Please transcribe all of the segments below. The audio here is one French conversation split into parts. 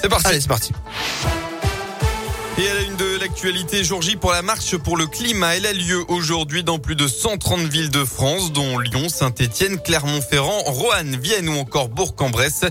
C'est parti. Allez, c'est parti. Et à la une de l'actualité, jour J pour la marche pour le climat. Elle a lieu aujourd'hui dans plus de 130 villes de France, dont Lyon, Saint-Etienne, Clermont-Ferrand, Roanne, Vienne ou encore Bourg-en-Bresse.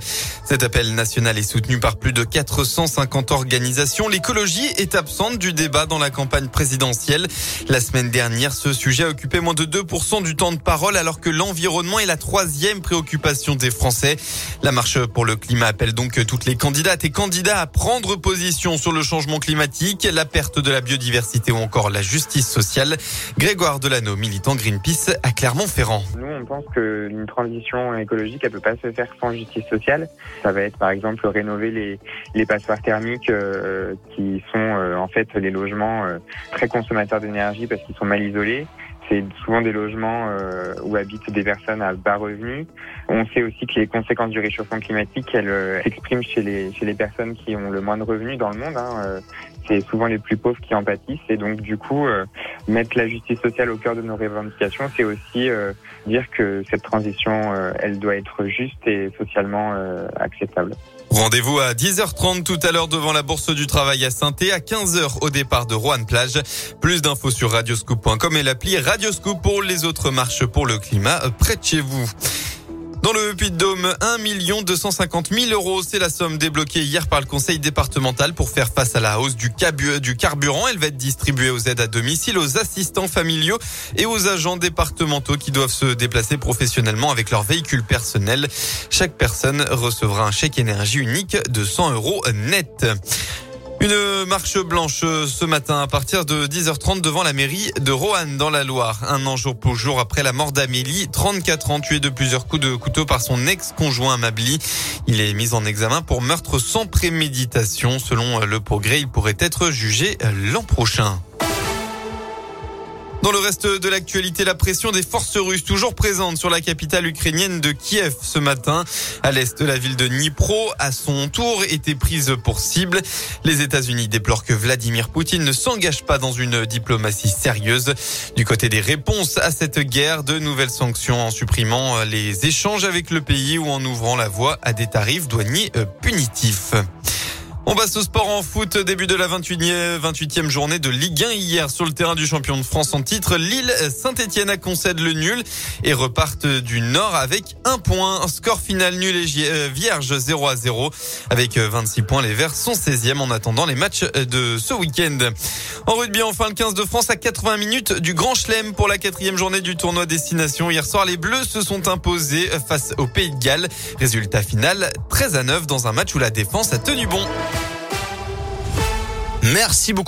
Cet appel national est soutenu par plus de 450 organisations. L'écologie est absente du débat dans la campagne présidentielle. La semaine dernière, ce sujet a occupé moins de 2% du temps de parole alors que l'environnement est la troisième préoccupation des Français. La marche pour le climat appelle donc toutes les candidates et candidats à prendre position sur le changement climatique perte de la biodiversité ou encore la justice sociale. Grégoire Delano, militant Greenpeace à Clermont-Ferrand. Nous, on pense qu'une transition écologique, elle peut pas se faire sans justice sociale. Ça va être par exemple rénover les, les passoires thermiques euh, qui sont euh, en fait les logements euh, très consommateurs d'énergie parce qu'ils sont mal isolés c'est souvent des logements euh, où habitent des personnes à bas revenus. On sait aussi que les conséquences du réchauffement climatique, elles euh, s'expriment chez les, chez les personnes qui ont le moins de revenus dans le monde. Hein. Euh, c'est souvent les plus pauvres qui en pâtissent. Et donc, du coup, mettre la justice sociale au cœur de nos revendications, c'est aussi dire que cette transition, elle doit être juste et socialement acceptable. Rendez-vous à 10h30 tout à l'heure devant la Bourse du Travail à saint à 15h au départ de Rouen Plage. Plus d'infos sur radioscoop.com et l'appli Radioscoop pour les autres marches pour le climat près de chez vous. Dans le Puy-de-Dôme, 1 250 000 euros, c'est la somme débloquée hier par le conseil départemental pour faire face à la hausse du, du carburant. Elle va être distribuée aux aides à domicile, aux assistants familiaux et aux agents départementaux qui doivent se déplacer professionnellement avec leur véhicule personnel. Chaque personne recevra un chèque énergie unique de 100 euros net. Une marche blanche ce matin à partir de 10h30 devant la mairie de Roanne dans la Loire. Un an jour pour jour après la mort d'Amélie, 34 ans tué de plusieurs coups de couteau par son ex-conjoint Mabli. Il est mis en examen pour meurtre sans préméditation. Selon le progrès, il pourrait être jugé l'an prochain. Dans le reste de l'actualité, la pression des forces russes toujours présente sur la capitale ukrainienne de Kiev ce matin. À l'est de la ville de Dnipro, à son tour, était prise pour cible. Les États-Unis déplorent que Vladimir Poutine ne s'engage pas dans une diplomatie sérieuse. Du côté des réponses à cette guerre, de nouvelles sanctions en supprimant les échanges avec le pays ou en ouvrant la voie à des tarifs douaniers punitifs. On passe au sport en foot. Début de la 28e, 28e journée de Ligue 1 hier sur le terrain du champion de France en titre. Lille Saint-Etienne a concède le nul et repartent du Nord avec un point. Score final nul et euh, vierge 0 à 0. Avec 26 euh, points, les Verts sont 16e en attendant les matchs de ce week-end. En rugby, enfin, le 15 de France à 80 minutes du Grand Chelem pour la quatrième journée du tournoi Destination. Hier soir, les Bleus se sont imposés face au Pays de Galles. Résultat final 13 à 9 dans un match où la défense a tenu bon. Merci beaucoup.